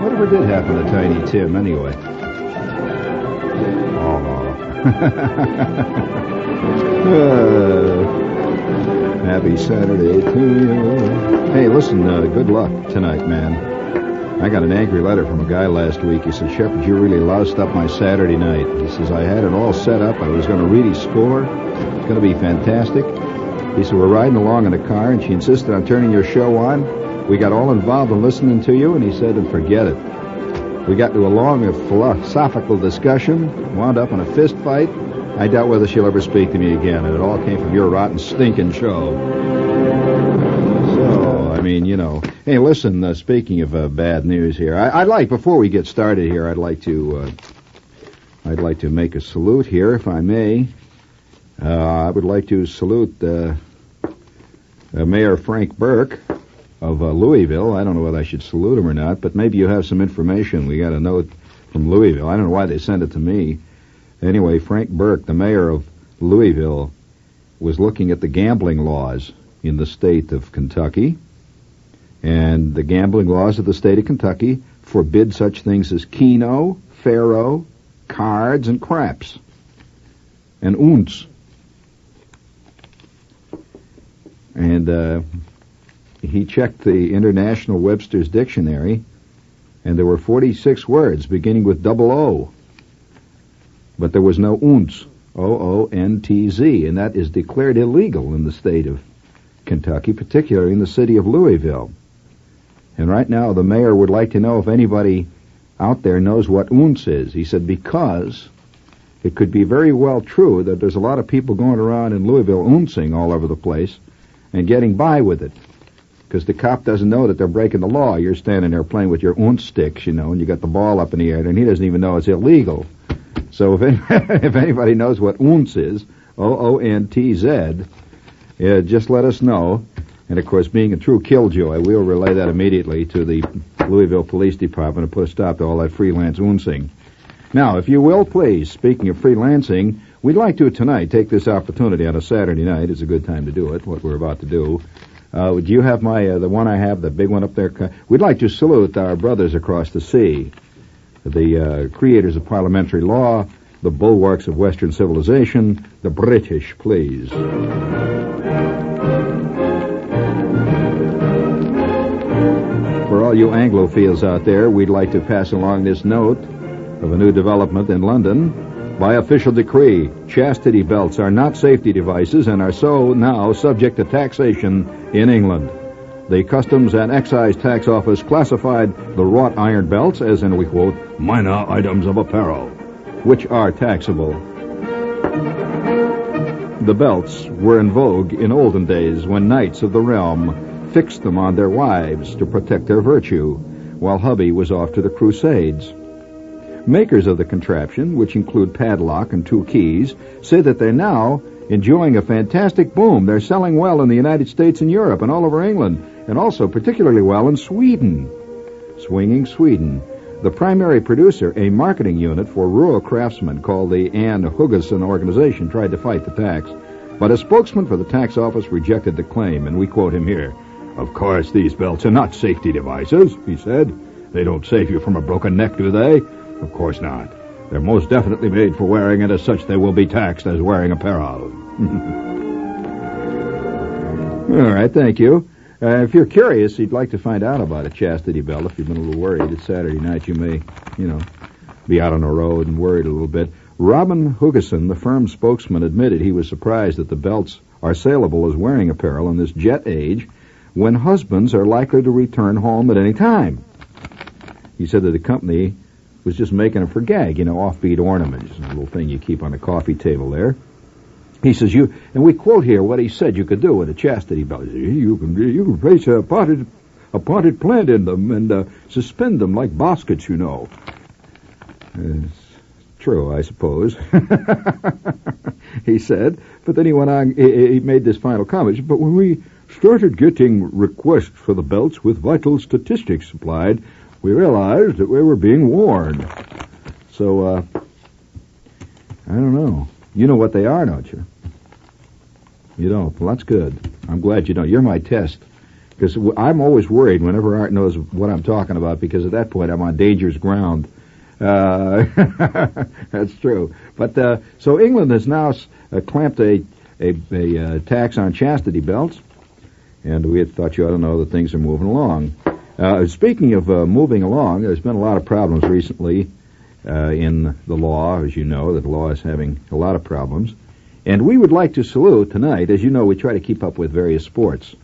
Whatever did happen to Tiny Tim, anyway? Oh. happy Saturday to you. Hey, listen, uh, good luck tonight, man. I got an angry letter from a guy last week. He said, Shepherd, you really loused up my Saturday night. He says, I had it all set up. I was going to read his score. It's going to be fantastic. He said, we're riding along in a car, and she insisted on turning your show on. We got all involved in listening to you, and he said, forget it. We got to a long philosophical discussion, wound up in a fist fight. I doubt whether she'll ever speak to me again, and it all came from your rotten, stinking show. So, I mean, you know. Hey, listen, uh, speaking of uh, bad news here, I, would like, before we get started here, I'd like to, uh, I'd like to make a salute here, if I may. Uh, I would like to salute uh, uh, Mayor Frank Burke of uh, Louisville. I don't know whether I should salute him or not, but maybe you have some information. We got a note from Louisville. I don't know why they sent it to me. Anyway, Frank Burke, the mayor of Louisville, was looking at the gambling laws in the state of Kentucky. And the gambling laws of the state of Kentucky forbid such things as keno, faro, cards, and craps. And ounce. And uh, he checked the International Webster's Dictionary, and there were 46 words beginning with double O. But there was no ounce, O-O-N-T-Z, and that is declared illegal in the state of Kentucky, particularly in the city of Louisville. And right now, the mayor would like to know if anybody out there knows what ounce is. He said, because it could be very well true that there's a lot of people going around in Louisville ouncing all over the place and getting by with it because the cop doesn't know that they're breaking the law. You're standing there playing with your ounce sticks, you know, and you got the ball up in the air, and he doesn't even know it's illegal. So if if anybody knows what ounce is, O-O-N-T-Z, uh, just let us know. And of course, being a true killjoy, we'll relay that immediately to the Louisville Police Department and put a stop to all that freelance ouncing. Now, if you will, please, speaking of freelancing, we'd like to tonight take this opportunity on a Saturday night. It's a good time to do it, what we're about to do uh, do you have my uh, the one I have, the big one up there? We'd like to salute our brothers across the sea, the uh, creators of parliamentary law, the bulwarks of Western civilization, the British, please. For all you Anglophiles out there, we'd like to pass along this note of a new development in London. By official decree, chastity belts are not safety devices and are so now subject to taxation in England. The Customs and Excise Tax Office classified the wrought iron belts as, and we quote, minor items of apparel, which are taxable. The belts were in vogue in olden days when knights of the realm fixed them on their wives to protect their virtue, while hubby was off to the crusades. Makers of the contraption, which include padlock and two keys, say that they're now enjoying a fantastic boom. They're selling well in the United States and Europe and all over England, and also particularly well in Sweden. Swinging Sweden. The primary producer, a marketing unit for rural craftsmen called the Anne Hugesson Organization, tried to fight the tax. But a spokesman for the tax office rejected the claim, and we quote him here. Of course, these belts are not safety devices, he said. They don't save you from a broken neck, do they? Of course not. They're most definitely made for wearing, and as such they will be taxed as wearing apparel. All right, thank you. Uh, if you're curious, you'd like to find out about a chastity belt, if you've been a little worried, it's Saturday night, you may, you know, be out on the road and worried a little bit. Robin Hugesson, the firm's spokesman, admitted he was surprised that the belts are saleable as wearing apparel in this jet age when husbands are likely to return home at any time. He said that the company was just making them for gag, you know, offbeat ornaments, a little thing you keep on the coffee table there. He says you, and we quote here what he said you could do with a chastity belt. You can you can place a potted a potted plant in them and uh, suspend them like baskets, you know. It's true, I suppose. he said, but then he went on. He, he made this final comment. But when we started getting requests for the belts with vital statistics supplied, we realized that we were being warned. So, uh, I don't know. You know what they are, don't you? You don't. Well, that's good. I'm glad you don't. You're my test. Because I'm always worried whenever Art knows what I'm talking about, because at that point I'm on dangerous ground. Uh, that's true. But uh, so England has now uh, clamped a a, a uh, tax on chastity belts, and we had thought you ought to know that things are moving along. Uh, speaking of uh, moving along, there's been a lot of problems recently in the law, as you know, that the law is having a lot of problems. And we would like to salute tonight, as you know, we try to keep up with various sports.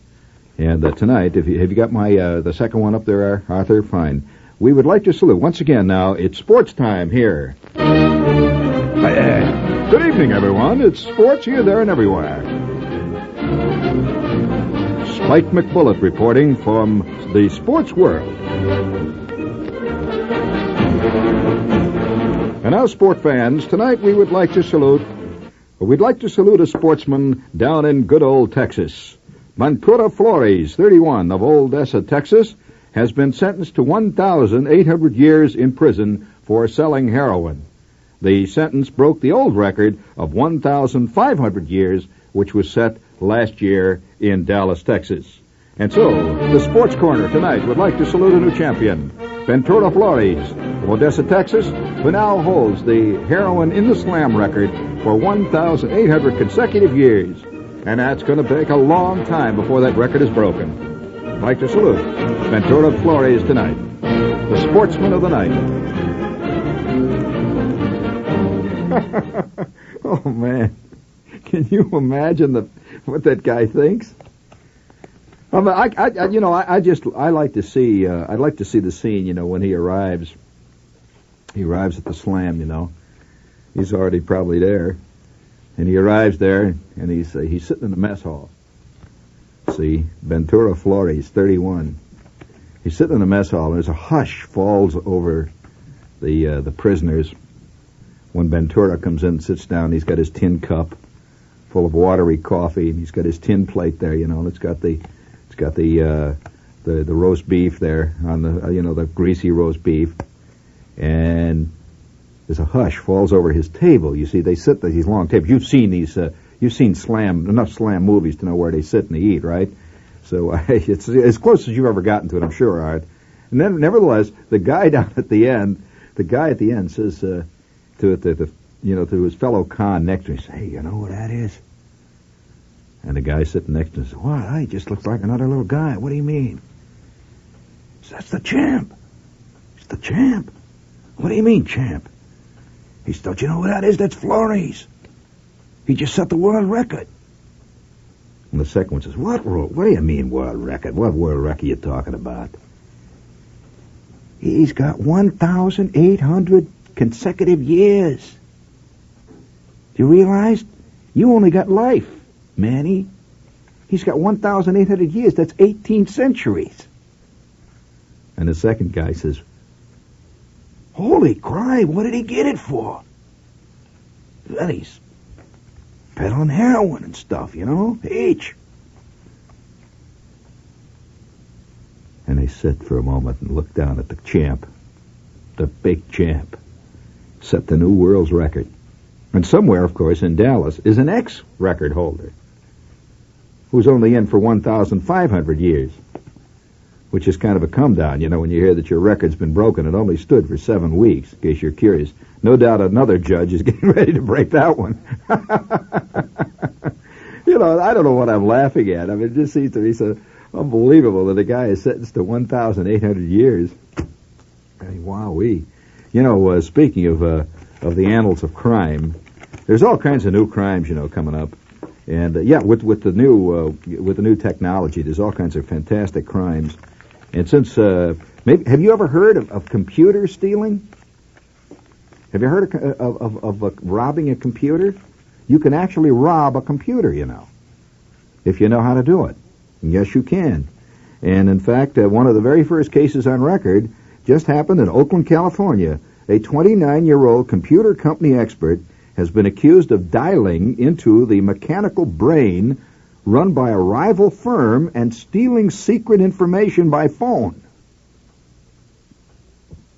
And uh, tonight, if you, have you got my uh, the second one up there, Arthur? Fine. We would like to salute once again. Now it's sports time here. Good evening, everyone. It's sports here, there, and everywhere. Spike McBullet reporting from the sports world. And now, sport fans, tonight we would like to salute. We'd like to salute a sportsman down in good old Texas. Ventura Flores, 31, of Odessa, Texas, has been sentenced to 1,800 years in prison for selling heroin. The sentence broke the old record of 1,500 years, which was set last year in Dallas, Texas. And so, the Sports Corner tonight would like to salute a new champion, Ventura Flores of Odessa, Texas, who now holds the heroin in the slam record for 1,800 consecutive years and that's going to take a long time before that record is broken. I'd like to salute Ventura Flores tonight, the sportsman of the night. oh man, can you imagine the what that guy thinks? I, mean, I, I you know, I, I, just I like to see uh, I'd like to see the scene. You know, when he arrives, he arrives at the slam. You know, he's already probably there and he arrives there, and he's uh, he's sitting in the mess hall. See, Ventura Flores, 31. He's sitting in the mess hall, and there's a hush falls over the uh, the prisoners. When Ventura comes in, and sits down, he's got his tin cup full of watery coffee, and he's got his tin plate there, you know, and it's got the it's got the uh, the the roast beef there on the uh, you know the greasy roast beef, and there's a hush falls over his table. You see, they sit at these long tables. You've seen these. Uh, you've seen slam enough slam movies to know where they sit and they eat, right? So uh, it's as close as you've ever gotten to it, I'm sure. Right. And then, nevertheless, the guy down at the end, the guy at the end says uh, to the, the you know to his fellow con next to him, "Hey, you know what that is?" And the guy sitting next to him says, "What? He just looks like another little guy. What do you mean?" Says, "That's the champ. It's the champ." What do you mean, champ? He said, don't you know who that is? That's Flores. He just set the world record. And the second one says, what world? What do you mean world record? What world record are you talking about? He's got 1,800 consecutive years. Do you realize? You only got life, Manny. He's got 1,800 years. That's 18 centuries. And the second guy says, Holy crime, what did he get it for? Well, he's peddling heroin and stuff, you know? H. And they sit for a moment and look down at the champ, the big champ, set the new world's record. And somewhere, of course, in Dallas, is an ex-record holder who's only in for 1,500 years which is kind of a come down, you know, when you hear that your record's been broken. It only stood for seven weeks, in case you're curious. No doubt another judge is getting ready to break that one. you know, I don't know what I'm laughing at. I mean, it just seems to me so unbelievable that a guy is sentenced to 1,800 years. I mean, wowee. You know, uh, speaking of, uh, of the annals of crime, there's all kinds of new crimes, you know, coming up. And uh, yeah, with with the new uh, with the new technology, there's all kinds of fantastic crimes. And since, uh, maybe, have you ever heard of, of computer stealing? Have you heard of, of, of, of uh, robbing a computer? You can actually rob a computer, you know, if you know how to do it. And yes, you can. And in fact, uh, one of the very first cases on record just happened in Oakland, California. A 29-year-old computer company expert has been accused of dialing into the mechanical brain run by a rival firm and stealing secret information by phone.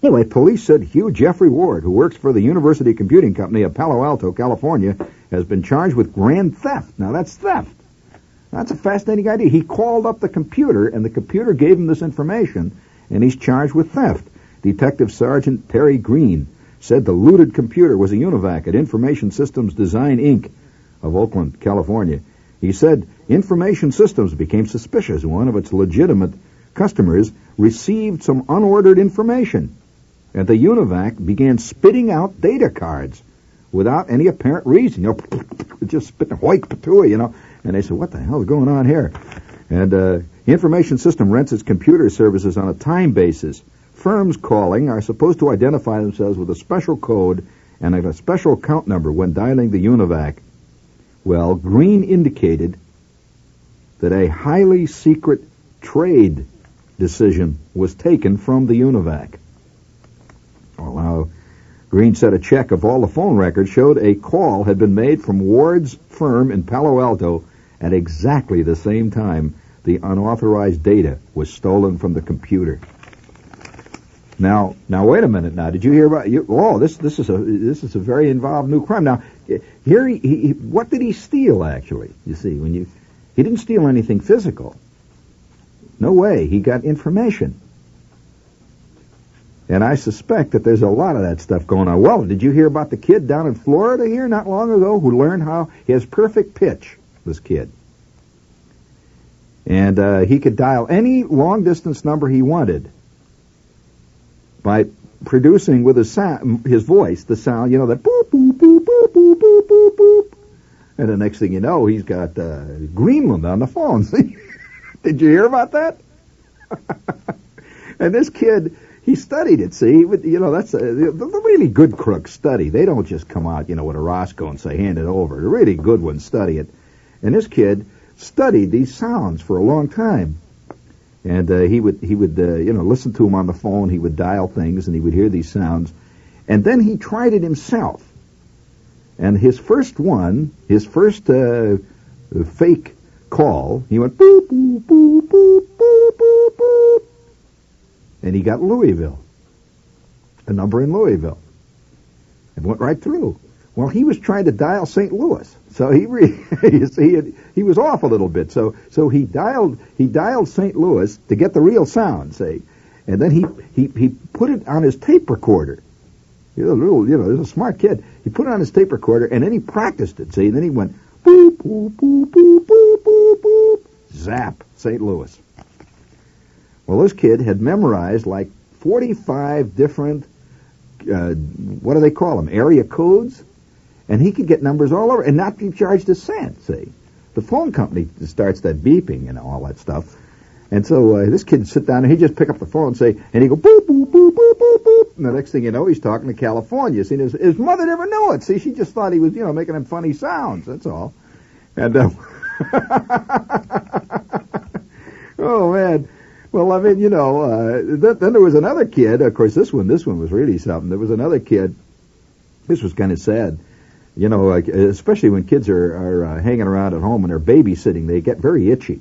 Anyway, police said Hugh Jeffrey Ward, who works for the University Computing Company of Palo Alto, California, has been charged with grand theft. Now that's theft. That's a fascinating idea. He called up the computer, and the computer gave him this information, and he's charged with theft. Detective Sergeant Terry Green said the looted computer was a UNIVAC at Information Systems Design Inc. of Oakland, California. He said Information Systems became suspicious one of its legitimate customers received some unordered information, and the UNIVAC began spitting out data cards without any apparent reason. You know, just spitting hoik patooey, you know. And they said, "What the hell is going on here?" And uh, Information System rents its computer services on a time basis. Firms calling are supposed to identify themselves with a special code and a special account number when dialing the UNIVAC. Well, Green indicated that a highly secret trade decision was taken from the UNIVAC. Well, now, Green said a check of all the phone records showed a call had been made from Ward's firm in Palo Alto at exactly the same time the unauthorized data was stolen from the computer. Now, now wait a minute. Now, did you hear about? You, oh, this this is a this is a very involved new crime. Now, here he, he what did he steal actually? You see, when you he didn't steal anything physical. No way. He got information. And I suspect that there's a lot of that stuff going on. Well, did you hear about the kid down in Florida here not long ago who learned how he has perfect pitch? This kid, and uh, he could dial any long distance number he wanted by producing with his, sound, his voice the sound, you know, that boop, boop, boop, boop, boop, boop, boop, boop. And the next thing you know, he's got uh, Greenland on the phone. See, Did you hear about that? and this kid, he studied it. See, would, you know, that's a, the, really good crooks study. They don't just come out, you know, with a Roscoe and say, hand it over. The really good ones study it. And this kid studied these sounds for a long time. And uh, he would he would uh, you know listen to him on the phone. He would dial things and he would hear these sounds, and then he tried it himself. And his first one, his first uh, fake call, he went boop boop boop boop boop boop boop, and he got Louisville, a number in Louisville, and went right through. Well, he was trying to dial St. Louis, so he re- you see he, he was off a little bit. So so he dialed he dialed St. Louis to get the real sound, say, and then he he he put it on his tape recorder. He's a little, you know, he's a smart kid. He put it on his tape recorder and then he practiced it. See, and then he went boop boop boop boop boop boop boop, zap, St. Louis. Well, this kid had memorized like 45 different, uh, what do they call them, area codes, and he could get numbers all over and not be charged a cent. See, the phone company starts that beeping and all that stuff. And so uh, this kid sit down and he'd just pick up the phone and say, and he'd go boop, boop, boop, boop, boop, boop. And the next thing you know, he's talking to California. See, his, his mother never knew it. See, she just thought he was, you know, making him funny sounds. That's all. And, uh, oh man. Well, I mean, you know, uh, th- then there was another kid. Of course, this one, this one was really something. There was another kid. This was kind of sad. You know, like, especially when kids are, are uh, hanging around at home and they're babysitting, they get very itchy.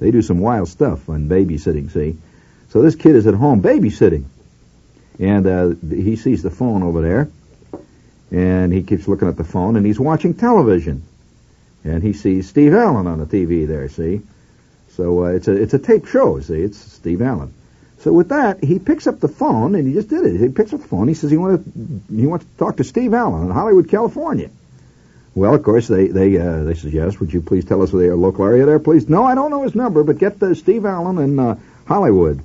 They do some wild stuff on babysitting, see. So this kid is at home babysitting. And uh, he sees the phone over there. And he keeps looking at the phone and he's watching television. And he sees Steve Allen on the TV there, see. So uh, it's a it's a tape show, see. It's Steve Allen. So with that, he picks up the phone and he just did it. He picks up the phone. He says he wants he wants to talk to Steve Allen in Hollywood, California. Well, of course, they they uh, they suggest, would you please tell us the local area there, please? No, I don't know his number, but get the Steve Allen in uh, Hollywood.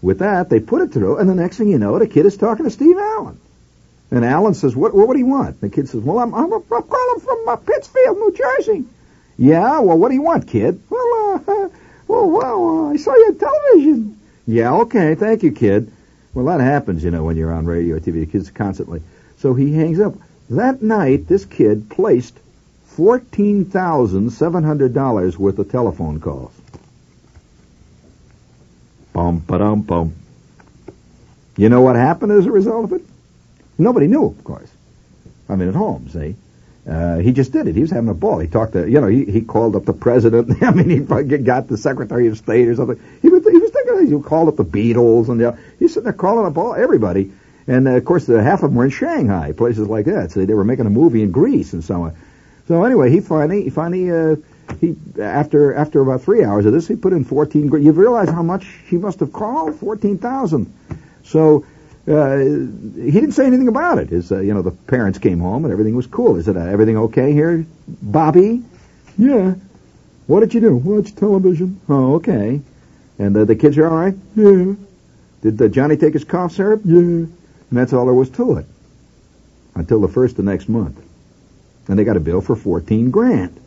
With that, they put it through, and the next thing you know, the kid is talking to Steve Allen. And Allen says, "What? What, what do you want?" The kid says, "Well, I'm I'm, I'm calling from uh, Pittsfield, New Jersey." Yeah. Well, what do you want, kid? Well, uh, well, well, uh, I saw you on television. Yeah. Okay. Thank you, kid. Well, that happens, you know, when you're on radio or TV. Kids constantly. So he hangs up. That night, this kid placed $14,700 worth of telephone calls. Bum, ba-dum, bum. You know what happened as a result of it? Nobody knew, of course. I mean, at home, see? Eh? Uh, he just did it. He was having a ball. He talked to, you know, he, he called up the president. I mean, he got the Secretary of State or something. He was, he was thinking, he called up the Beatles and, you he's sitting there calling up all, everybody. And uh, of course, the, half of them were in Shanghai, places like that. So they were making a movie in Greece and so on. So anyway, he finally, he finally uh, he after after about three hours of this, he put in fourteen. You realize how much he must have called? Fourteen thousand. So uh, he didn't say anything about it. His, uh, you know, the parents came home and everything was cool. Is it uh, everything okay here, Bobby? Yeah. What did you do? Watch television. Oh, okay. And uh, the kids are all right. Yeah. Did uh, Johnny take his cough syrup? Yeah. And that's all there was to it. Until the first of next month. And they got a bill for 14 grand.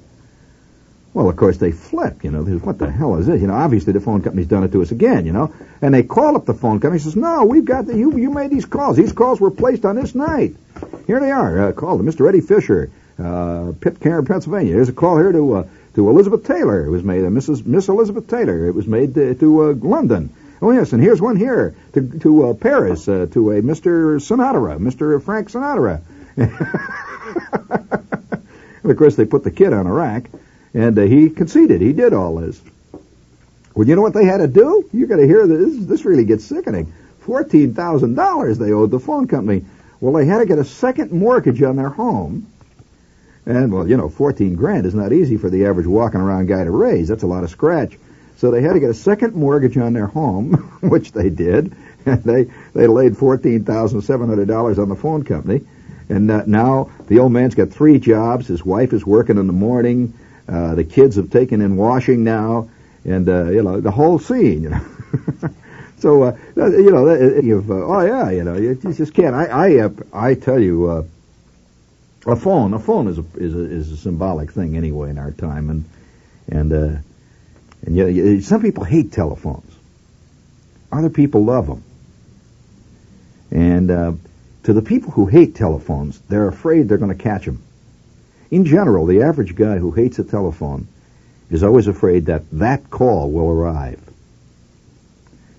Well, of course, they flip, you know. They, what the hell is this? You know, obviously the phone company's done it to us again, you know. And they call up the phone company and says, no, we've got the, you, you made these calls. These calls were placed on this night. Here they are. Uh, called to Mr. Eddie Fisher, uh, Pitcairn, Pennsylvania. There's a call here to, uh, to Elizabeth Taylor. It was made, uh, Mrs. Miss Elizabeth Taylor. It was made to, to uh, London. Oh yes, and here's one here to to uh, Paris uh, to a Mr. Sinatra, Mr. Frank Sinatra. and of course, they put the kid on a rack, and uh, he conceded. He did all this. Well, you know what they had to do? You got to hear this. This really gets sickening. Fourteen thousand dollars they owed the phone company. Well, they had to get a second mortgage on their home. And well, you know, fourteen grand is not easy for the average walking around guy to raise. That's a lot of scratch. So they had to get a second mortgage on their home, which they did, and they they laid fourteen thousand seven hundred dollars on the phone company. And uh, now the old man's got three jobs. His wife is working in the morning. Uh, the kids have taken in washing now, and uh, you know the whole scene. You know. so uh, you know, you've, uh, oh yeah, you know, you just can't. I I, uh, I tell you, uh, a phone, a phone is a is a is a symbolic thing anyway in our time, and and uh, and you some people hate telephones. Other people love them. And uh, to the people who hate telephones, they're afraid they're going to catch them. In general, the average guy who hates a telephone is always afraid that that call will arrive.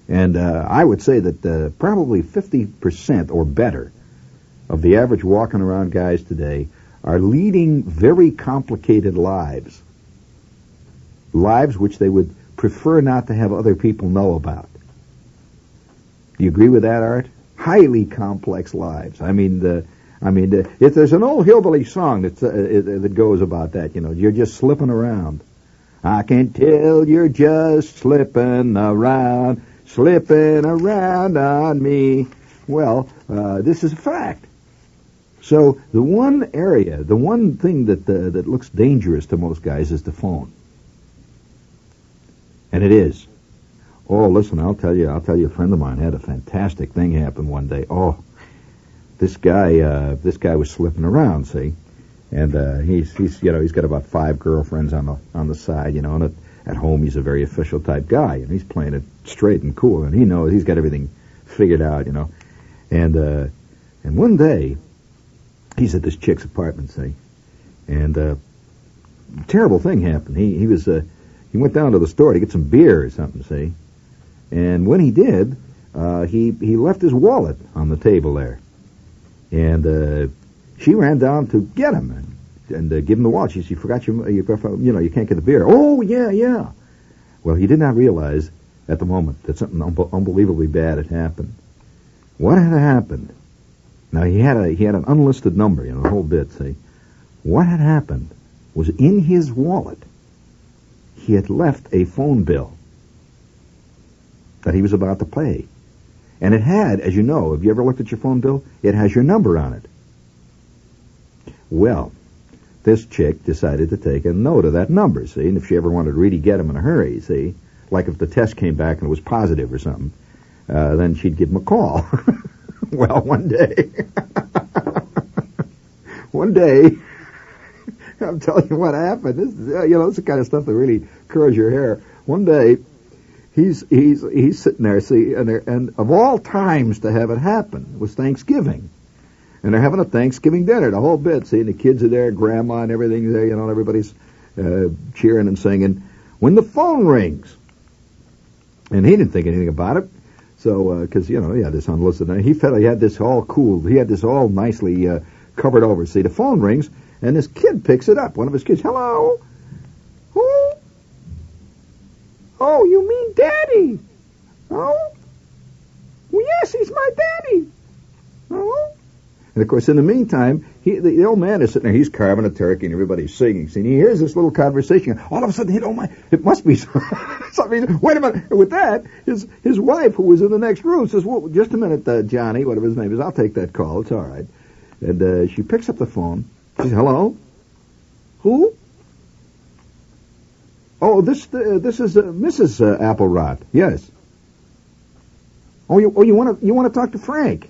And uh, I would say that uh, probably 50% or better of the average walking around guys today are leading very complicated lives lives which they would prefer not to have other people know about. Do you agree with that, Art? Highly complex lives. I mean, the, I mean, if there's an old hillbilly song that uh, that goes about that, you know, you're just slipping around. I can tell you're just slipping around, slipping around on me. Well, uh, this is a fact. So the one area, the one thing that uh, that looks dangerous to most guys is the phone. And it is. Oh, listen, I'll tell you, I'll tell you, a friend of mine had a fantastic thing happen one day. Oh, this guy, uh, this guy was slipping around, see, and uh, he's, he's, you know, he's got about five girlfriends on the on the side, you know, and at, at home he's a very official type guy, and he's playing it straight and cool, and he knows he's got everything figured out, you know, and uh, and one day he's at this chick's apartment, see, and uh, terrible thing happened. He he was uh, he went down to the store to get some beer or something, see? And when he did, uh, he, he left his wallet on the table there. And, uh, she ran down to get him and, and uh, give him the watch. She, forgot you, you, you know, you can't get the beer. Oh, yeah, yeah. Well, he did not realize at the moment that something un- unbelievably bad had happened. What had happened? Now he had a he had an unlisted number, you know, the whole bit. See, what had happened was in his wallet he had left a phone bill that he was about to pay. And it had, as you know, have you ever looked at your phone bill? It has your number on it. Well, this chick decided to take a note of that number, see, and if she ever wanted to really get him in a hurry, see, like if the test came back and it was positive or something, uh, then she'd give him a call. well, one day, one day, I'm telling you what happened. This, uh, you know, this is the kind of stuff that really curls your hair. One day, he's he's he's sitting there, see, and and of all times to have it happen was Thanksgiving, and they're having a Thanksgiving dinner, the whole bit. See, and the kids are there, grandma and everything there, you know, everybody's uh, cheering and singing. When the phone rings, and he didn't think anything about it. So, because uh, you know, he had this unlisted, and he felt he had this all cool, he had this all nicely uh, covered over. See, the phone rings, and this kid picks it up. One of his kids, hello, who? Oh, you mean Daddy? Oh, well, yes, he's my daddy. Oh, And of course, in the meantime, he, the, the old man is sitting there. He's carving a turkey, and everybody's singing. And he hears this little conversation. All of a sudden, he oh my, it must be something. Wait a minute. With that, his his wife, who was in the next room, says, "Well, just a minute, uh, Johnny, whatever his name is. I'll take that call. It's all right." And uh, she picks up the phone. She says, "Hello, who?" Oh, this uh, this is uh, Mrs. Uh, Applerot. Yes. Oh, you oh you want to you want to talk to Frank?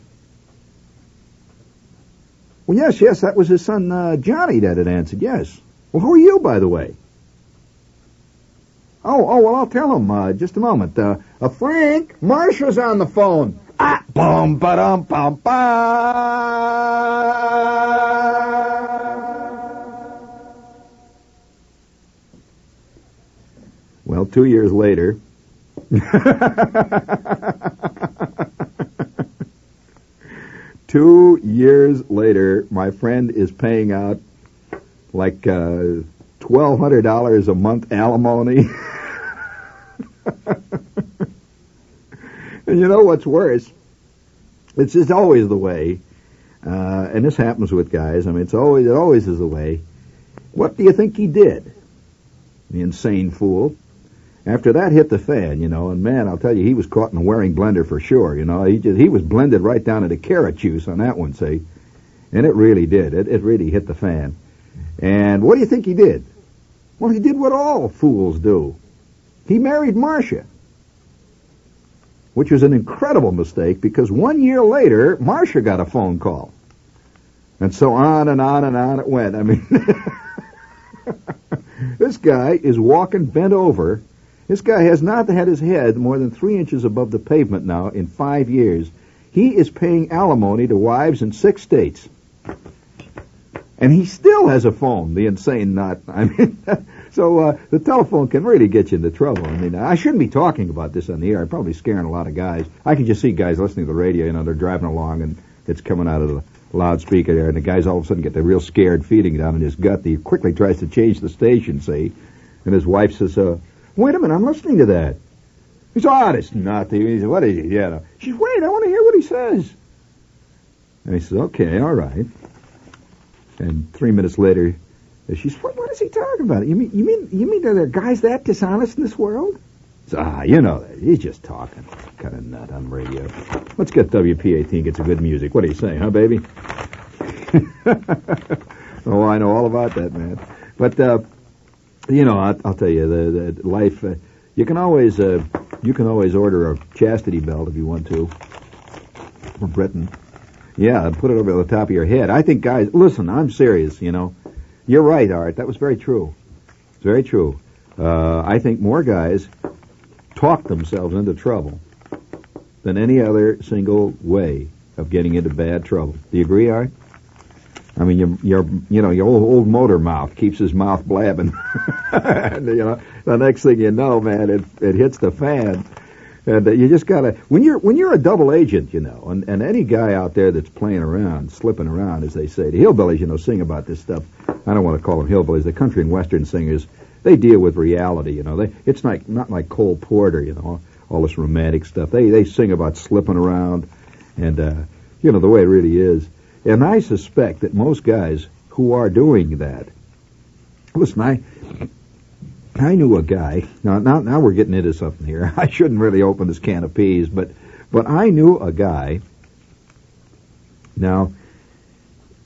Well, yes, yes, that was his son uh, Johnny that had answered. Yes. Well, who are you, by the way? Oh, oh, well, I'll tell him. Uh, just a moment. Uh, uh, Frank, Marcia's on the phone. Ah, bum, ba dum, bum, ba. Two years later. Two years later, my friend is paying out like uh, twelve hundred dollars a month alimony. and you know what's worse? It's just always the way, uh, and this happens with guys. I mean, it's always it always is the way. What do you think he did? The insane fool after that hit the fan, you know, and man, I'll tell you, he was caught in a Waring blender for sure. You know, he just he was blended right down into carrot juice on that one, see, and it really did. It it really hit the fan. And what do you think he did? Well, he did what all fools do. He married Marcia, which was an incredible mistake because one year later, Marcia got a phone call, and so on and on and on it went. I mean. this guy is walking bent over this guy has not had his head more than three inches above the pavement now in five years. He is paying alimony to wives in six states. And he still has a phone, the insane nut. I mean, so uh, the telephone can really get you into trouble. I mean, I shouldn't be talking about this on the air. I'm probably scaring a lot of guys. I can just see guys listening to the radio, you know, they're driving along and it's coming out of the loudspeaker there, and the guys all of a sudden get the real scared feeling down in his gut. He quickly tries to change the station, see, and his wife says, uh, Wait a minute, I'm listening to that. He's oh, it's not He said, what is he? Yeah. She says, wait, I want to hear what he says. And he says, okay, all right. And three minutes later, she says, what, what is he talking about? You mean, you mean, you mean there are guys that dishonest in this world? Ah, you know that. He's just talking. Kind of nut on radio. Let's get WP18, get some good music. What do you say, huh, baby? oh, I know all about that, man. But, uh, you know, I'll, I'll tell you, the, the life. Uh, you can always uh, you can always order a chastity belt if you want to from Britain. Yeah, put it over the top of your head. I think guys, listen, I'm serious. You know, you're right, Art. That was very true. It's very true. Uh, I think more guys talk themselves into trouble than any other single way of getting into bad trouble. Do you agree, Art? I mean, your, your, you know, your old, old motor mouth keeps his mouth blabbing. and, you know, the next thing you know, man, it, it hits the fan. And uh, you just gotta, when you're, when you're a double agent, you know, and, and any guy out there that's playing around, slipping around, as they say, the hillbillies, you know, sing about this stuff. I don't want to call them hillbillies. The country and western singers, they deal with reality, you know. They, it's like, not like Cole Porter, you know, all this romantic stuff. They, they sing about slipping around and, uh, you know, the way it really is. And I suspect that most guys who are doing that, listen, I, I knew a guy. Now, now, now we're getting into something here. I shouldn't really open this can of peas, but, but I knew a guy. Now,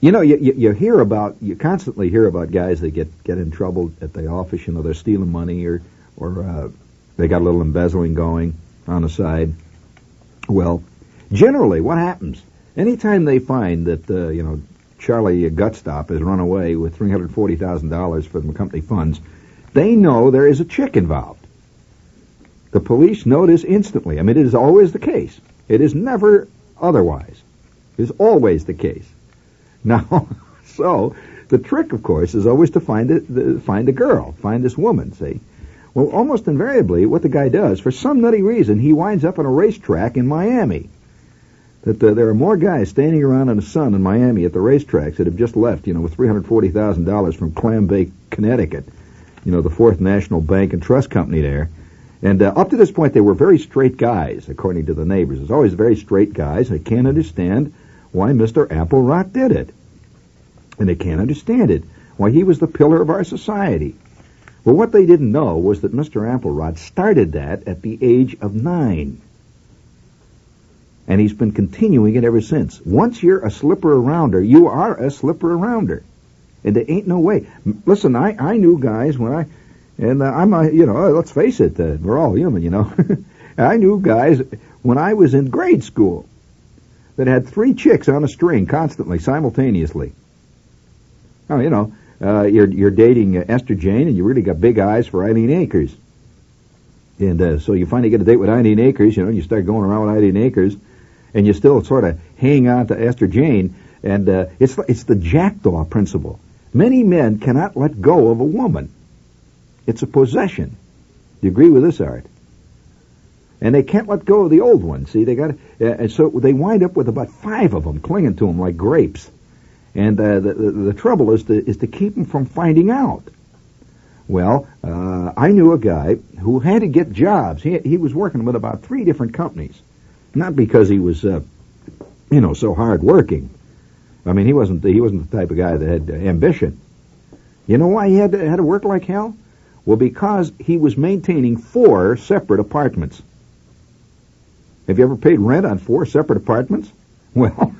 you know, you, you, you hear about, you constantly hear about guys that get get in trouble at the office. You know, they're stealing money or, or uh, they got a little embezzling going on the side. Well, generally, what happens? Anytime they find that, uh, you know, Charlie Gutstop has run away with $340,000 from the company funds, they know there is a chick involved. The police this instantly. I mean, it is always the case. It is never otherwise. It is always the case. Now, so, the trick, of course, is always to find a, the, find a girl, find this woman, see? Well, almost invariably, what the guy does, for some nutty reason, he winds up on a racetrack in Miami that uh, there are more guys standing around in the sun in Miami at the racetracks that have just left, you know, with $340,000 from Clambake, Connecticut, you know, the Fourth National Bank and Trust Company there. And uh, up to this point, they were very straight guys, according to the neighbors. It's always very straight guys. I can't understand why Mr. Applerot did it. And they can't understand it, why he was the pillar of our society. Well, what they didn't know was that Mr. Applerot started that at the age of nine. And he's been continuing it ever since. Once you're a slipper arounder, you are a slipper arounder. And there ain't no way. Listen, I, I knew guys when I, and uh, I'm a, you know, let's face it, uh, we're all human, you know. I knew guys when I was in grade school that had three chicks on a string constantly, simultaneously. Oh, you know, uh, you're you're dating uh, Esther Jane, and you really got big eyes for Eileen Akers. And uh, so you finally get a date with Eileen Akers, you know, you start going around with Eileen Akers, and you still sort of hang on to Esther Jane, and uh, it's it's the jackdaw principle. Many men cannot let go of a woman. It's a possession. Do you agree with this, Art? And they can't let go of the old one. See, they got, uh, and so they wind up with about five of them clinging to them like grapes. And uh, the, the, the trouble is to is to keep them from finding out. Well, uh, I knew a guy who had to get jobs. He he was working with about three different companies, not because he was, uh, you know, so hard working. I mean, he wasn't the, he wasn't the type of guy that had ambition. You know why he had to, had to work like hell? Well, because he was maintaining four separate apartments. Have you ever paid rent on four separate apartments? Well,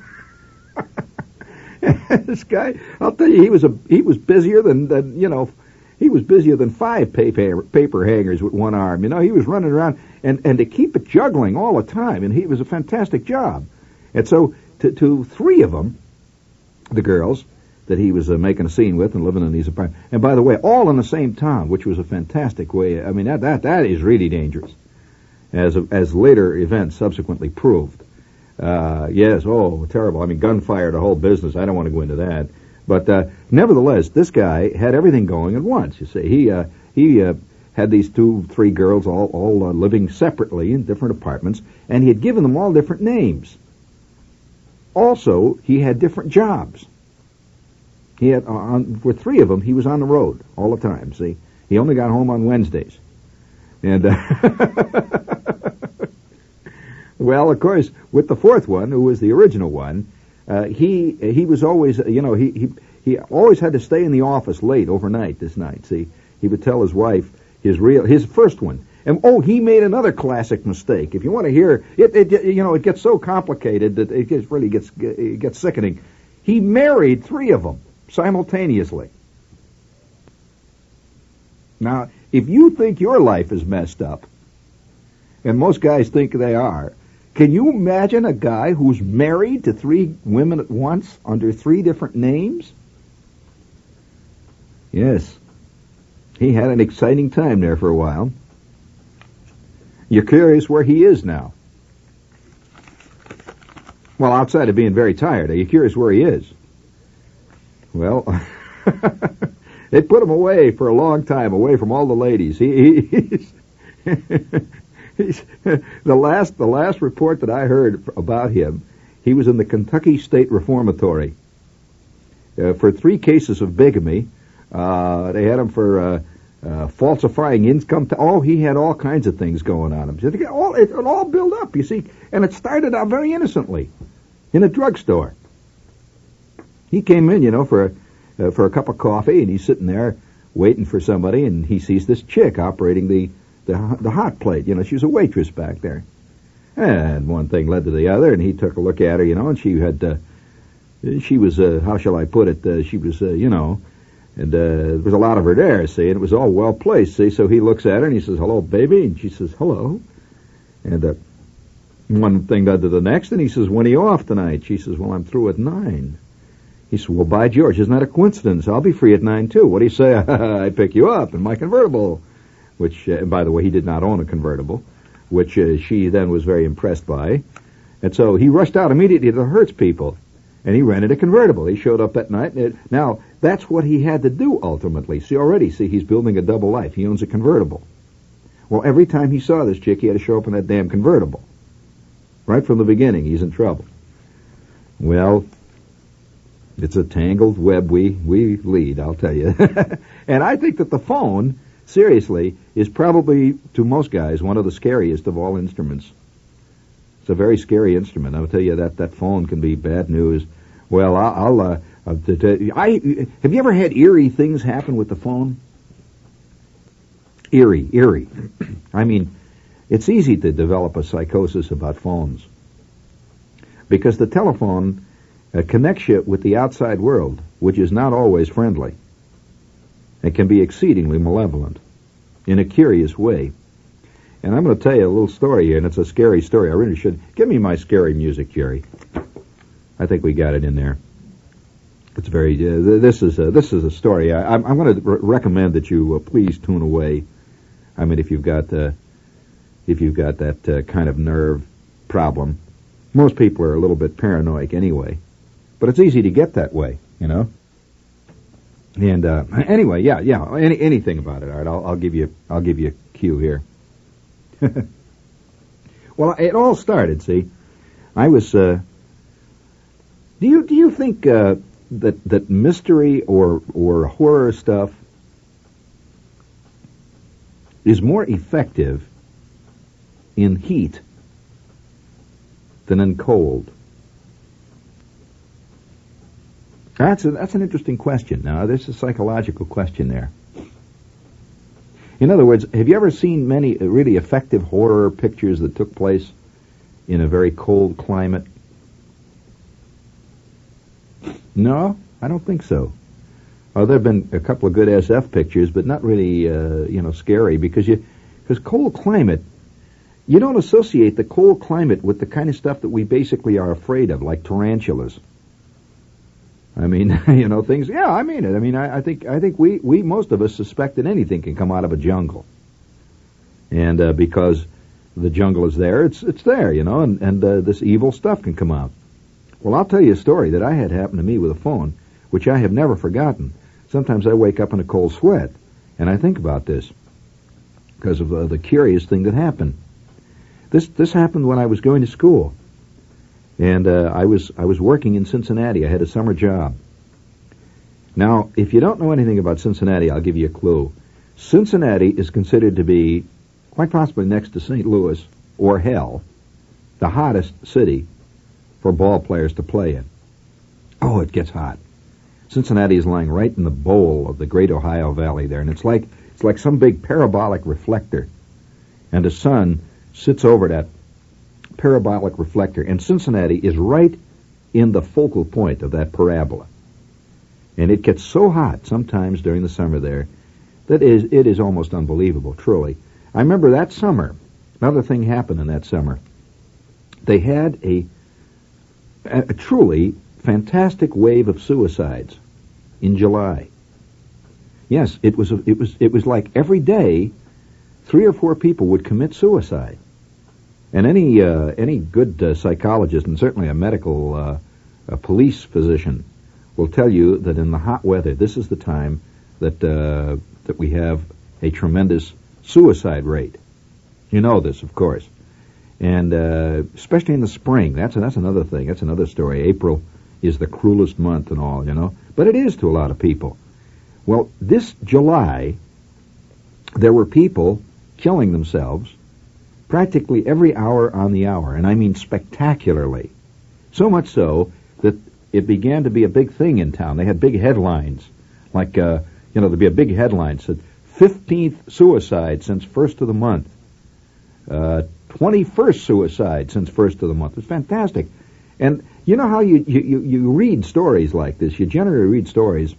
this guy, I'll tell you, he was a he was busier than, than you know, he was busier than five paper paper hangers with one arm. You know, he was running around and and to keep it juggling all the time, and he was a fantastic job. And so to to three of them, the girls that he was uh, making a scene with and living in these apartments. And by the way, all in the same town, which was a fantastic way. I mean, that that that is really dangerous, as as later events subsequently proved. Uh, yes, oh, terrible. I mean, gunfire, the whole business. I don't want to go into that. But uh, nevertheless, this guy had everything going at once. You see, he uh, he uh, had these two, three girls all all uh, living separately in different apartments, and he had given them all different names. Also, he had different jobs. He had on for three of them, he was on the road all the time. See, he only got home on Wednesdays, and. Uh, Well, of course, with the fourth one, who was the original one, uh, he he was always, you know, he, he he always had to stay in the office late overnight. This night, see, he would tell his wife his real his first one, and oh, he made another classic mistake. If you want to hear it, it you know, it gets so complicated that it gets really gets it gets sickening. He married three of them simultaneously. Now, if you think your life is messed up, and most guys think they are, can you imagine a guy who's married to three women at once under three different names? Yes. He had an exciting time there for a while. You're curious where he is now. Well, outside of being very tired, are you curious where he is? Well, they put him away for a long time, away from all the ladies. He, he's the last the last report that I heard about him, he was in the Kentucky State Reformatory uh, for three cases of bigamy. Uh, they had him for uh, uh falsifying income. To, oh, he had all kinds of things going on him. It all it, it all built up, you see, and it started out very innocently in a drugstore. He came in, you know, for uh, for a cup of coffee, and he's sitting there waiting for somebody, and he sees this chick operating the the, the hot plate. You know, she was a waitress back there. And one thing led to the other, and he took a look at her, you know, and she had, uh, she was, uh, how shall I put it, uh, she was, uh, you know, and uh, there was a lot of her there, see, and it was all well placed, see. So he looks at her and he says, "Hello, baby," and she says, "Hello," and uh, one thing led to the next, and he says, "When are you off tonight?" She says, "Well, I'm through at nine. He says, "Well, by George, isn't that a coincidence? I'll be free at nine too. What do you say? I pick you up in my convertible." which, uh, by the way, he did not own a convertible, which uh, she then was very impressed by. And so he rushed out immediately to the Hertz people, and he rented a convertible. He showed up that night. It, now, that's what he had to do ultimately. See, already, see, he's building a double life. He owns a convertible. Well, every time he saw this chick, he had to show up in that damn convertible. Right from the beginning, he's in trouble. Well, it's a tangled web we, we lead, I'll tell you. and I think that the phone seriously, is probably, to most guys, one of the scariest of all instruments. It's a very scary instrument. I'll tell you that that phone can be bad news. Well, I'll. I'll uh, uh, I have you ever had eerie things happen with the phone? Eerie, eerie. I mean, it's easy to develop a psychosis about phones because the telephone uh, connects you with the outside world, which is not always friendly. It can be exceedingly malevolent in a curious way. And I'm going to tell you a little story here, and it's a scary story. I really should. Give me my scary music, Jerry. I think we got it in there. It's very. Uh, this is a, this is a story. I, am going to re- recommend that you uh, please tune away. I mean, if you've got uh, if you've got that uh, kind of nerve problem, most people are a little bit paranoid anyway. But it's easy to get that way, you know. And uh, anyway, yeah, yeah, any, anything about it. All right, I'll, I'll give you I'll give you a cue here. well, it all started. See, I was. Uh, do you do you think uh, that that mystery or or horror stuff is more effective in heat than in cold? That's a, that's an interesting question. Now, there's a psychological question there. In other words, have you ever seen many really effective horror pictures that took place in a very cold climate? No, I don't think so. Oh, there have been a couple of good SF pictures, but not really, uh, you know, scary because you, because cold climate, you don't associate the cold climate with the kind of stuff that we basically are afraid of, like tarantulas. I mean, you know, things. Yeah, I mean it. I mean, I, I think I think we we most of us suspect that anything can come out of a jungle, and uh, because the jungle is there, it's it's there, you know, and and uh, this evil stuff can come out. Well, I'll tell you a story that I had happen to me with a phone, which I have never forgotten. Sometimes I wake up in a cold sweat, and I think about this because of uh, the curious thing that happened. This this happened when I was going to school. And uh, I was I was working in Cincinnati. I had a summer job. Now, if you don't know anything about Cincinnati, I'll give you a clue. Cincinnati is considered to be, quite possibly next to St. Louis or hell, the hottest city for ball players to play in. Oh, it gets hot. Cincinnati is lying right in the bowl of the Great Ohio Valley there, and it's like it's like some big parabolic reflector, and the sun sits over that parabolic reflector, and Cincinnati is right in the focal point of that parabola. And it gets so hot sometimes during the summer there that is it is almost unbelievable, truly. I remember that summer, another thing happened in that summer. They had a, a, a truly fantastic wave of suicides in July. Yes, it was it was it was like every day three or four people would commit suicide. And any uh, any good uh, psychologist, and certainly a medical uh, a police physician, will tell you that in the hot weather, this is the time that uh, that we have a tremendous suicide rate. You know this, of course, and uh, especially in the spring. That's that's another thing. That's another story. April is the cruelest month and all, you know, but it is to a lot of people. Well, this July, there were people killing themselves practically every hour on the hour, and I mean spectacularly. So much so that it began to be a big thing in town. They had big headlines, like, uh, you know, there'd be a big headline said, 15th suicide since first of the month, uh, 21st suicide since first of the month. It's fantastic. And you know how you, you, you read stories like this, you generally read stories,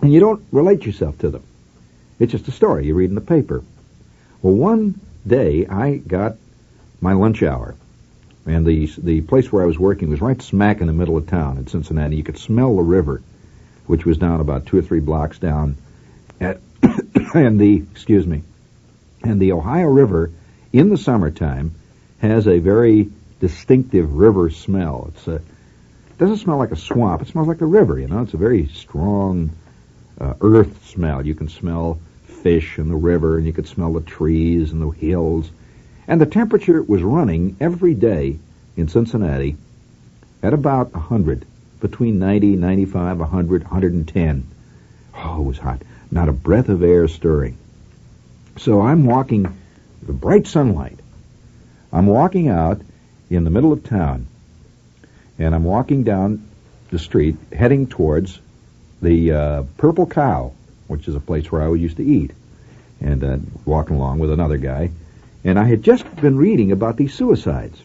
and you don't relate yourself to them. It's just a story you read in the paper. Well, one day, I got my lunch hour. And the the place where I was working was right smack in the middle of town in Cincinnati. You could smell the river, which was down about two or three blocks down. At and the excuse me, and the Ohio River in the summertime has a very distinctive river smell. It's a it doesn't smell like a swamp. It smells like a river. You know, it's a very strong uh, earth smell. You can smell fish in the river, and you could smell the trees and the hills. And the temperature was running every day in Cincinnati at about 100, between 90, 95, 100, 110. Oh, it was hot. Not a breath of air stirring. So I'm walking, the bright sunlight. I'm walking out, in the middle of town, and I'm walking down the street heading towards the uh, Purple Cow, which is a place where I used to eat, and uh, walking along with another guy, and I had just been reading about these suicides,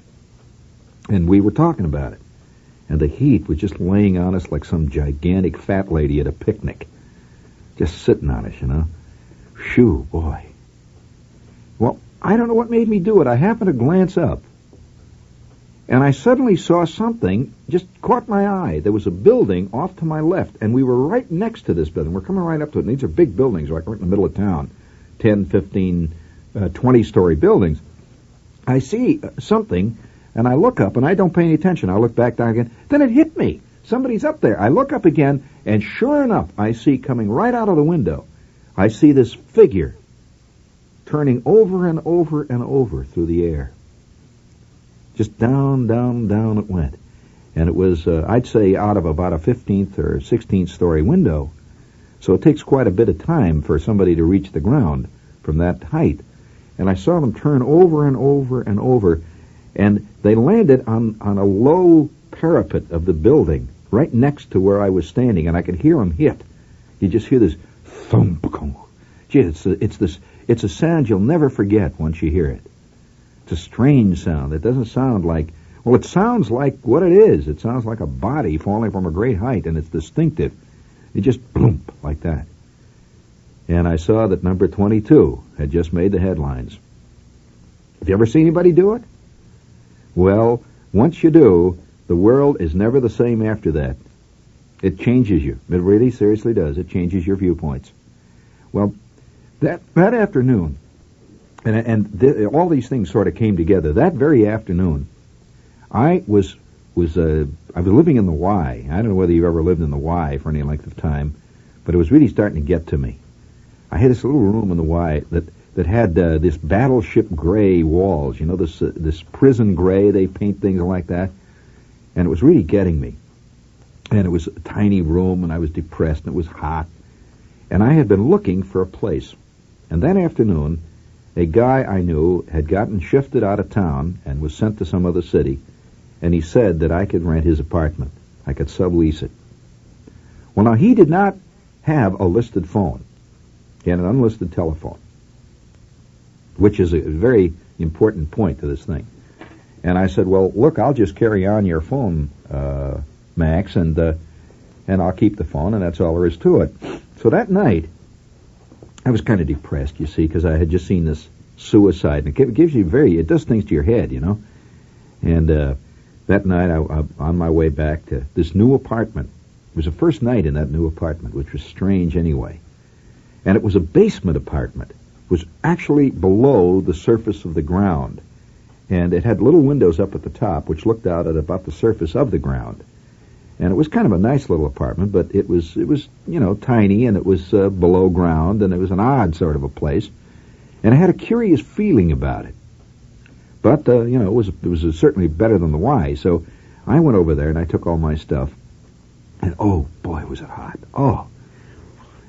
and we were talking about it, and the heat was just laying on us like some gigantic fat lady at a picnic, just sitting on us, you know. Shoo, boy. Well, I don't know what made me do it. I happened to glance up, and I suddenly saw something just caught my eye. There was a building off to my left, and we were right next to this building. We're coming right up to it. And these are big buildings, right in the middle of town, 10, 15, uh, 20 story buildings. I see uh, something, and I look up, and I don't pay any attention. I look back down again. Then it hit me. Somebody's up there. I look up again, and sure enough, I see coming right out of the window, I see this figure turning over and over and over through the air. Just down, down, down it went. And it was, uh, I'd say, out of about a 15th or 16th story window. So it takes quite a bit of time for somebody to reach the ground from that height. And I saw them turn over and over and over, and they landed on, on a low parapet of the building right next to where I was standing, and I could hear them hit. You just hear this thump. Gee, it's, it's this, it's a sound you'll never forget once you hear it. It's a strange sound. It doesn't sound like, well, it sounds like what it is. It sounds like a body falling from a great height, and it's distinctive. It just bloomp like that. And I saw that number 22 had just made the headlines. Have you ever seen anybody do it? Well, once you do, the world is never the same after that. It changes you. It really seriously does. It changes your viewpoints. Well, that, that afternoon, and, and th- all these things sort of came together. That very afternoon, I was was uh, I was living in the Y. I don't know whether you've ever lived in the Y for any length of time, but it was really starting to get to me. I had this little room in the Y that that had uh, this battleship gray walls. You know, this uh, this prison gray. They paint things like that, and it was really getting me. And it was a tiny room, and I was depressed, and it was hot. And I had been looking for a place. And that afternoon, a guy I knew had gotten shifted out of town and was sent to some other city, and he said that I could rent his apartment. I could sublease it. Well, now he did not have a listed phone. He had an unlisted telephone, which is a very important point to this thing. And I said, "Well, look, I'll just carry on your phone, uh, Max, and uh, and I'll keep the phone, and that's all there is to it." So that night, I was kind of depressed, you see, because I had just seen this suicide, and it gives you very, it does things to your head, you know. And uh, that night, I, I, on my way back to this new apartment, it was the first night in that new apartment, which was strange anyway. And it was a basement apartment. It was actually below the surface of the ground. And it had little windows up at the top, which looked out at about the surface of the ground and it was kind of a nice little apartment, but it was it was you know tiny and it was uh, below ground and it was an odd sort of a place, and I had a curious feeling about it. But uh, you know it was it was certainly better than the Y, so I went over there and I took all my stuff, and oh boy was it hot! Oh,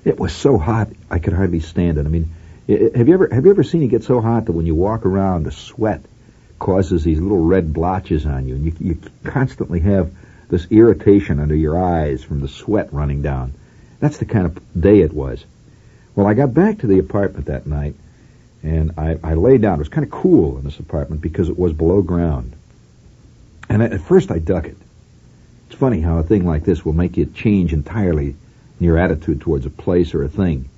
it was so hot I could hardly stand it. I mean, have you ever have you ever seen it get so hot that when you walk around the sweat causes these little red blotches on you, and you, you constantly have this irritation under your eyes from the sweat running down. That's the kind of day it was. Well, I got back to the apartment that night, and I, I lay down. It was kind of cool in this apartment because it was below ground. And at first I dug it. It's funny how a thing like this will make you change entirely in your attitude towards a place or a thing.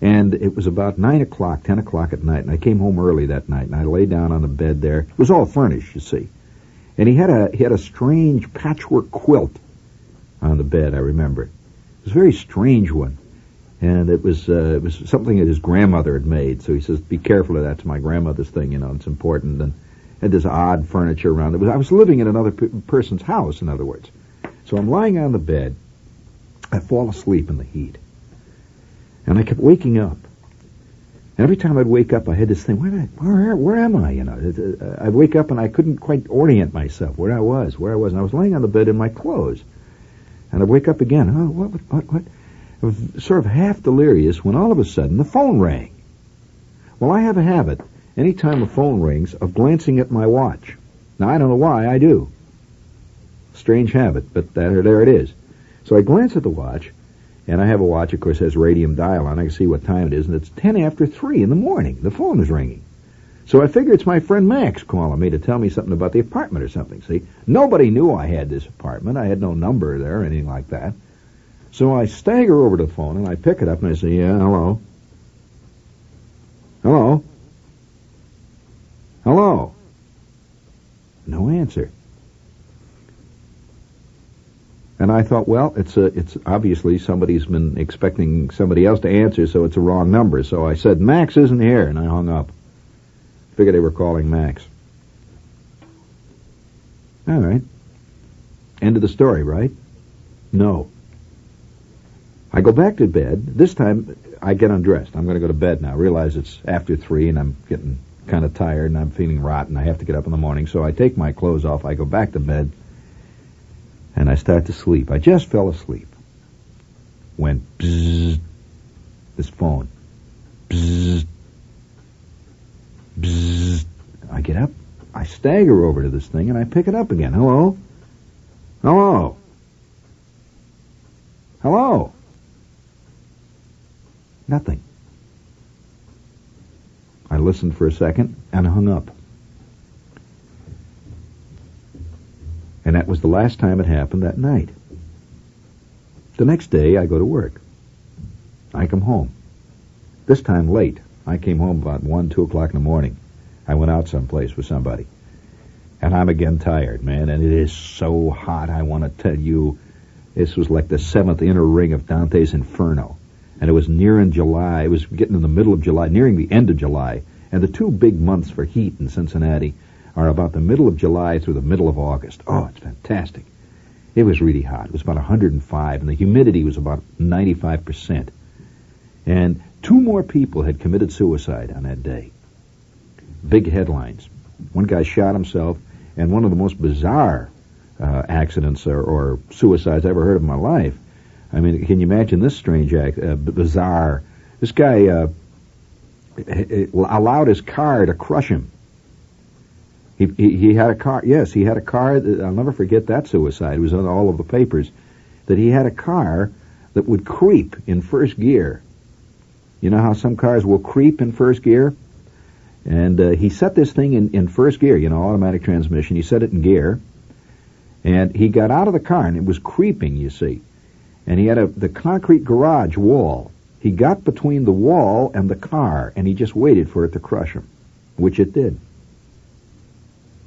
And it was about 9 o'clock, 10 o'clock at night, and I came home early that night, and I lay down on the bed there. It was all furnished, you see. And he had a he had a strange patchwork quilt on the bed. I remember it. Was a very strange one, and it was uh, it was something that his grandmother had made. So he says, "Be careful of that. It's my grandmother's thing. You know, it's important." And had this odd furniture around. It was I was living in another p- person's house. In other words, so I'm lying on the bed. I fall asleep in the heat, and I kept waking up. Every time I'd wake up, I had this thing, where, where, where am I? You know, uh, I'd wake up and I couldn't quite orient myself where I was, where I was. And I was laying on the bed in my clothes. And I'd wake up again. Oh, what, what, what? I was sort of half delirious when all of a sudden the phone rang. Well, I have a habit, any time the phone rings, of glancing at my watch. Now, I don't know why I do. Strange habit, but there it is. So I glance at the watch, and I have a watch, of course, has radium dial on. I can see what time it is, and it's 10 after 3 in the morning. The phone is ringing. So I figure it's my friend Max calling me to tell me something about the apartment or something. See, nobody knew I had this apartment. I had no number there or anything like that. So I stagger over to the phone and I pick it up and I say, "Yeah, hello, hello, hello." No answer. And I thought, well, it's a, it's obviously somebody's been expecting somebody else to answer, so it's a wrong number. So I said, Max isn't here, and I hung up. Figured they were calling Max. All right. End of the story, right? No. I go back to bed. This time, I get undressed. I'm going to go to bed now. I realize it's after three, and I'm getting kind of tired, and I'm feeling rotten. I have to get up in the morning, so I take my clothes off. I go back to bed, and I start to sleep. I just fell asleep. When bzzz, this phone. Bzzz, bzzz. I get up. I stagger over to this thing, and I pick it up again. Hello? Hello? Hello? Nothing. I listened for a second and hung up. And that was the last time it happened that night. The next day, I go to work. I come home. This time late. I came home about 1, 2 o'clock in the morning. I went out someplace with somebody. And I'm again tired, man, and it is so hot, I want to tell you. This was like the seventh inner ring of Dante's Inferno. And it was near in July. It was getting in the middle of July, nearing the end of July. And the two big months for heat in Cincinnati are about the middle of July through the middle of August. Oh, it's fantastic. It was really hot. It was about 105, and the humidity was about 95%. And two more people had committed suicide on that day. Big headlines. One guy shot himself, and one of the most bizarre uh, accidents or, or, suicides I ever heard of in my life. I mean, can you imagine this strange act, uh, bizarre? This guy uh, allowed his car to crush him. He, he, had a car. Yes, he had a car. That, I'll never forget that suicide. It was on all of the papers that he had a car that would creep in first gear. You know how some cars will creep in first gear? And uh, he set this thing in, in first gear, you know, automatic transmission. He set it in gear. And he got out of the car, and it was creeping, you see. And he had a the concrete garage wall. He got between the wall and the car, and he just waited for it to crush him, which it did.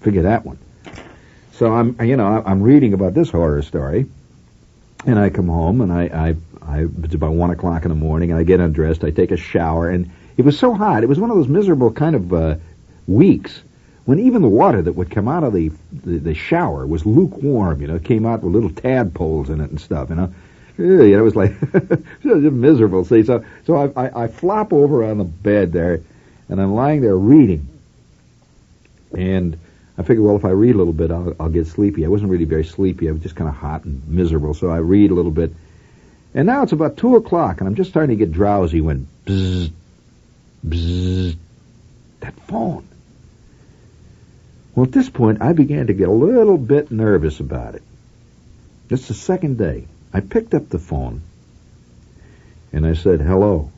Figure that one. So I'm, you know, I'm reading about this horror story, and I come home, and I, I, I it's about one o'clock in the morning, and I get undressed, I take a shower, and it was so hot. It was one of those miserable kind of uh, weeks when even the water that would come out of the, the, the shower was lukewarm. You know, it came out with little tadpoles in it and stuff. You know, yeah, it was like miserable. See, so so I, I I flop over on the bed there, and I'm lying there reading, and I figured, well, if I read a little bit, I'll, I'll get sleepy. I wasn't really very sleepy. I was just kind of hot and miserable. So I read a little bit, and now it's about two o'clock, and I'm just starting to get drowsy when bzzz, Bzzz. That phone. Well, at this point, I began to get a little bit nervous about it. It's the second day. I picked up the phone and I said, hello.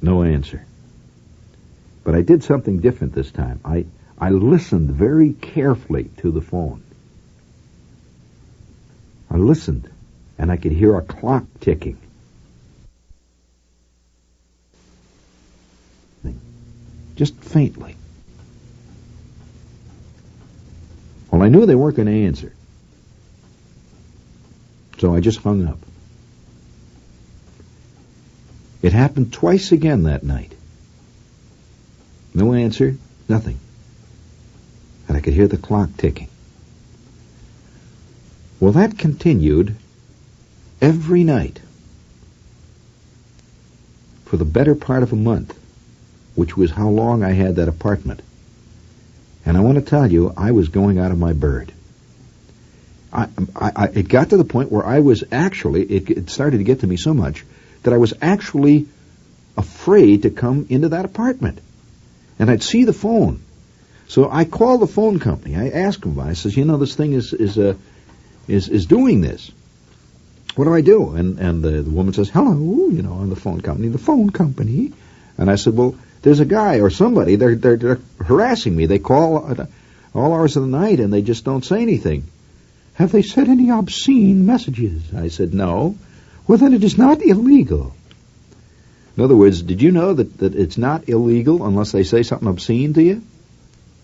No answer. But I did something different this time. I, I listened very carefully to the phone. I listened and I could hear a clock ticking. just faintly. Well, I knew they weren't going to answer. So I just hung up. It happened twice again that night. No answer, nothing. And I could hear the clock ticking. Well, that continued every night for the better part of a month which was how long I had that apartment. And I want to tell you, I was going out of my bird. I, I, I, it got to the point where I was actually, it, it started to get to me so much that I was actually afraid to come into that apartment. And I'd see the phone. So I called the phone company. I asked them. I says, you know, this thing is is uh, is is doing this. What do I do? And and the, the woman says, hello, you know, on the phone company, the phone company. And I said, well, there's a guy or somebody. They're they're, they're harassing me. They call all hours of the night and they just don't say anything. Have they said any obscene messages? I said, no. Well, then it is not illegal. In other words, did you know that, that it's not illegal unless they say something obscene to you?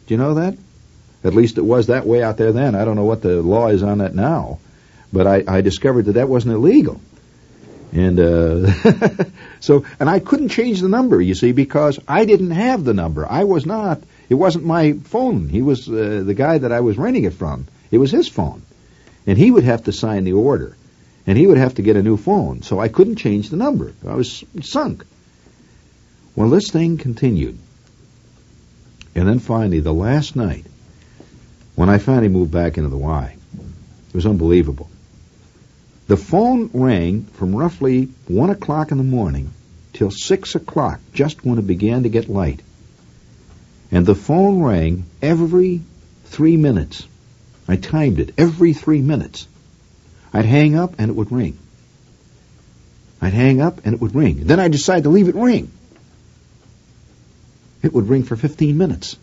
Do you know that? At least it was that way out there then. I don't know what the law is on that now. But I, I discovered that that wasn't illegal. And uh, so, and I couldn't change the number, you see, because I didn't have the number. I was not. It wasn't my phone. He was uh, the guy that I was renting it from. It was his phone, and he would have to sign the order, and he would have to get a new phone. So I couldn't change the number. I was sunk. Well, this thing continued, and then finally, the last night, when I finally moved back into the Y, it was unbelievable. The phone rang from roughly 1 o'clock in the morning till 6 o'clock, just when it began to get light. And the phone rang every three minutes. I timed it every three minutes. I'd hang up and it would ring. I'd hang up and it would ring. Then I'd decide to leave it ring. It would ring for 15 minutes.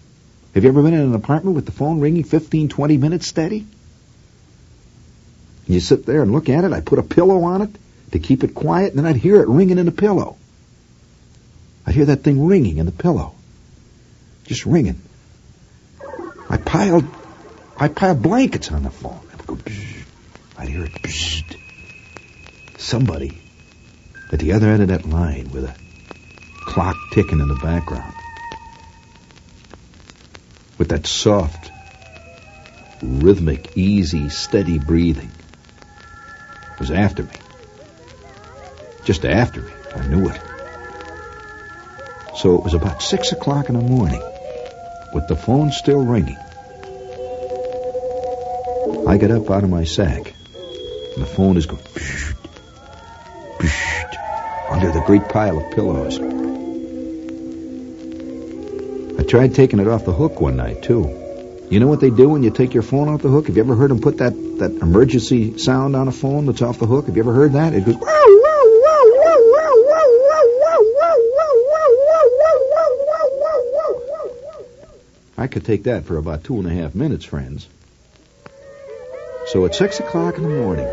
Have you ever been in an apartment with the phone ringing 15, 20 minutes steady? You sit there and look at it. I put a pillow on it to keep it quiet, and then I'd hear it ringing in the pillow. I'd hear that thing ringing in the pillow. Just ringing. I piled, I piled blankets on the phone. I'd go, I'd hear it, bzzzt. Somebody at the other end of that line with a clock ticking in the background. With that soft, rhythmic, easy, steady breathing was after me. Just after me. I knew it. So it was about six o'clock in the morning, with the phone still ringing. I get up out of my sack, and the phone is going psh, psh, under the great pile of pillows. I tried taking it off the hook one night, too. You know what they do when you take your phone off the hook? Have you ever heard them put that, that emergency sound on a phone that's off the hook? Have you ever heard that? It goes. I could take that for about two and a half minutes, friends. So at six o'clock in the morning,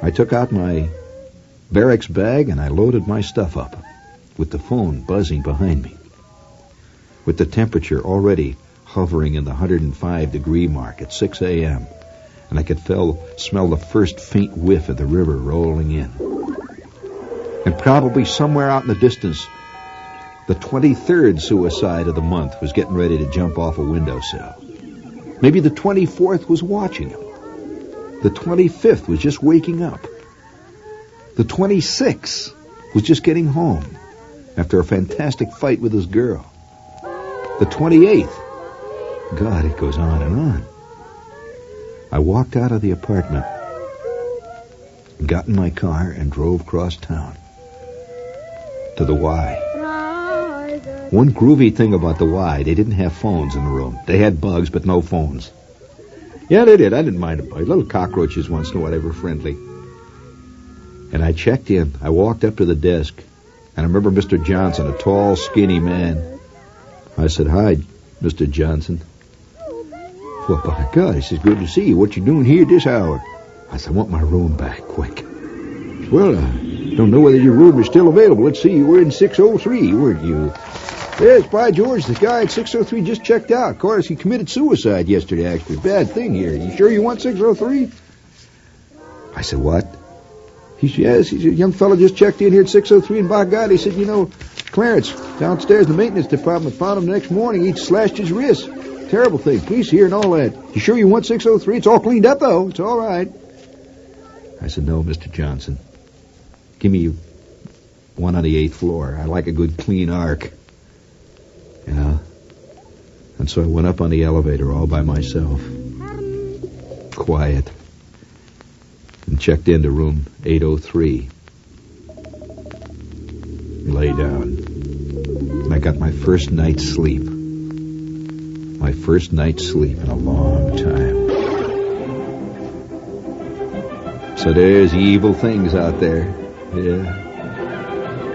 I took out my barracks bag and I loaded my stuff up with the phone buzzing behind me with the temperature already hovering in the 105 degree mark at 6 a.m., and I could feel, smell the first faint whiff of the river rolling in. And probably somewhere out in the distance, the 23rd suicide of the month was getting ready to jump off a windowsill. Maybe the 24th was watching him. The 25th was just waking up. The 26th was just getting home after a fantastic fight with his girl. The 28th. God, it goes on and on. I walked out of the apartment, got in my car, and drove across town to the Y. One groovy thing about the Y, they didn't have phones in the room. They had bugs, but no phones. Yeah, they did. I didn't mind a bug. Little cockroaches once in a while, they were friendly. And I checked in. I walked up to the desk, and I remember Mr. Johnson, a tall, skinny man, I said, Hi, Mr. Johnson. Well, by God, he says, good to see you. What you doing here this hour? I said, I want my room back, quick. Well, I don't know whether your room is still available. Let's see, you were in 603, weren't you? Yes, by George, the guy at 603 just checked out. Of course, he committed suicide yesterday, actually. Bad thing here. You sure you want 603? I said, what? He said, yes, he's a young fellow just checked in here at 603, and by God, he said, you know, Clarence, downstairs in the maintenance department, found him the next morning. He'd slashed his wrist. Terrible thing. Police here and all that. You sure you want 603? It's all cleaned up, though. It's all right. I said, no, Mr. Johnson. Give me one on the eighth floor. I like a good clean arc. Yeah. And so I went up on the elevator all by myself. Quiet. And checked into room 803. Lay down. And I got my first night's sleep. My first night's sleep in a long time. So there's evil things out there. Yeah.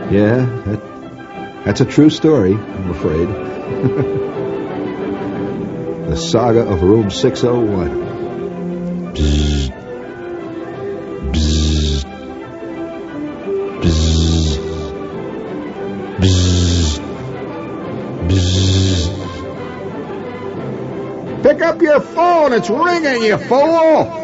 Yeah, that, that's a true story, I'm afraid. the saga of room 601. Bzzz. Your phone, it's ringing, you fool!